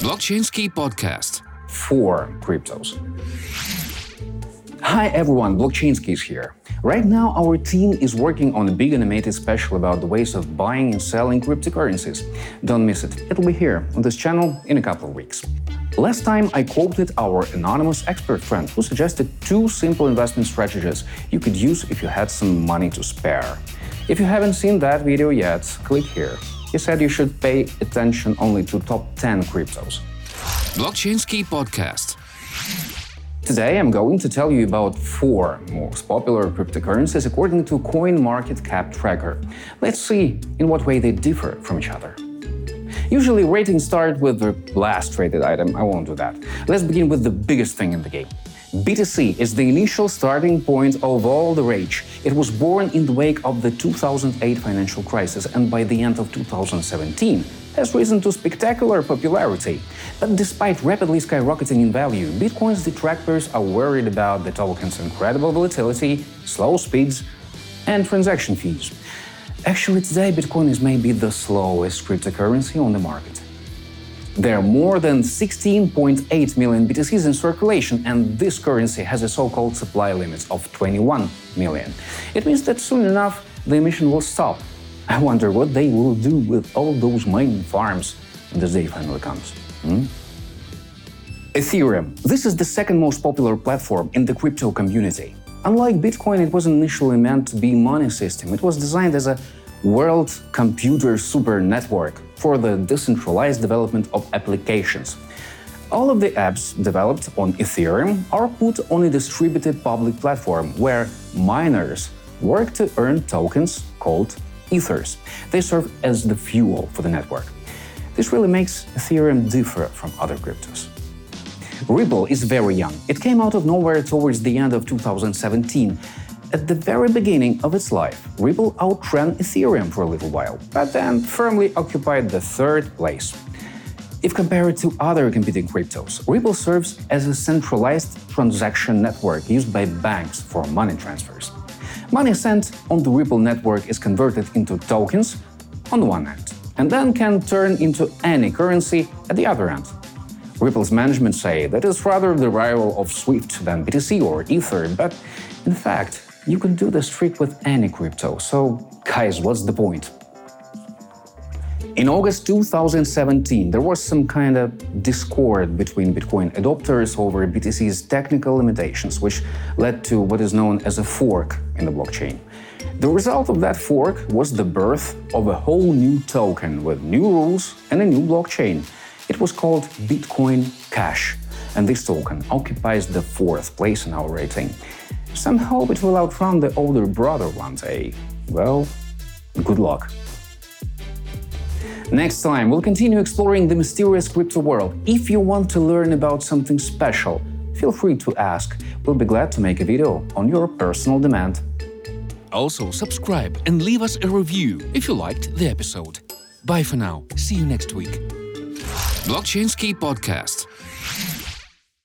Blockchainsky Podcast. for cryptos. Hi everyone, Blockchainsky is here. Right now, our team is working on a big animated special about the ways of buying and selling cryptocurrencies. Don't miss it, it'll be here on this channel in a couple of weeks. Last time, I quoted our anonymous expert friend who suggested two simple investment strategies you could use if you had some money to spare. If you haven't seen that video yet, click here. He said you should pay attention only to top 10 cryptos. Blockchainsky Podcast. Today, I'm going to tell you about four most popular cryptocurrencies according to CoinMarketCap Tracker. Let's see in what way they differ from each other. Usually, ratings start with the last traded item. I won't do that. Let's begin with the biggest thing in the game. BTC is the initial starting point of all the rage. It was born in the wake of the 2008 financial crisis and by the end of 2017 has risen to spectacular popularity. But despite rapidly skyrocketing in value, Bitcoin's detractors are worried about the token's incredible volatility, slow speeds, and transaction fees. Actually, today Bitcoin is maybe the slowest cryptocurrency on the market. There are more than 16.8 million BTCs in circulation, and this currency has a so called supply limit of 21 million. It means that soon enough the emission will stop. I wonder what they will do with all those mining farms when this day finally comes. Hmm? Ethereum. This is the second most popular platform in the crypto community. Unlike Bitcoin, it wasn't initially meant to be a money system. It was designed as a world computer super network for the decentralized development of applications. All of the apps developed on Ethereum are put on a distributed public platform where miners work to earn tokens called ethers. They serve as the fuel for the network. This really makes Ethereum differ from other cryptos. Ripple is very young. It came out of nowhere towards the end of 2017. At the very beginning of its life, Ripple outran Ethereum for a little while, but then firmly occupied the third place. If compared to other competing cryptos, Ripple serves as a centralized transaction network used by banks for money transfers. Money sent on the Ripple network is converted into tokens on one end, and then can turn into any currency at the other end. Ripple's management say that it's rather the rival of SWIFT than BTC or Ether, but in fact, you can do this trick with any crypto. So, guys, what's the point? In August 2017, there was some kind of discord between Bitcoin adopters over BTC's technical limitations, which led to what is known as a fork in the blockchain. The result of that fork was the birth of a whole new token with new rules and a new blockchain. It was called Bitcoin Cash, and this token occupies the fourth place in our rating. Some hope it will outrun the older brother one day. Well, good luck. Next time, we'll continue exploring the mysterious crypto world. If you want to learn about something special, feel free to ask. We'll be glad to make a video on your personal demand. Also, subscribe and leave us a review if you liked the episode. Bye for now. See you next week. Blockchainsky Podcast.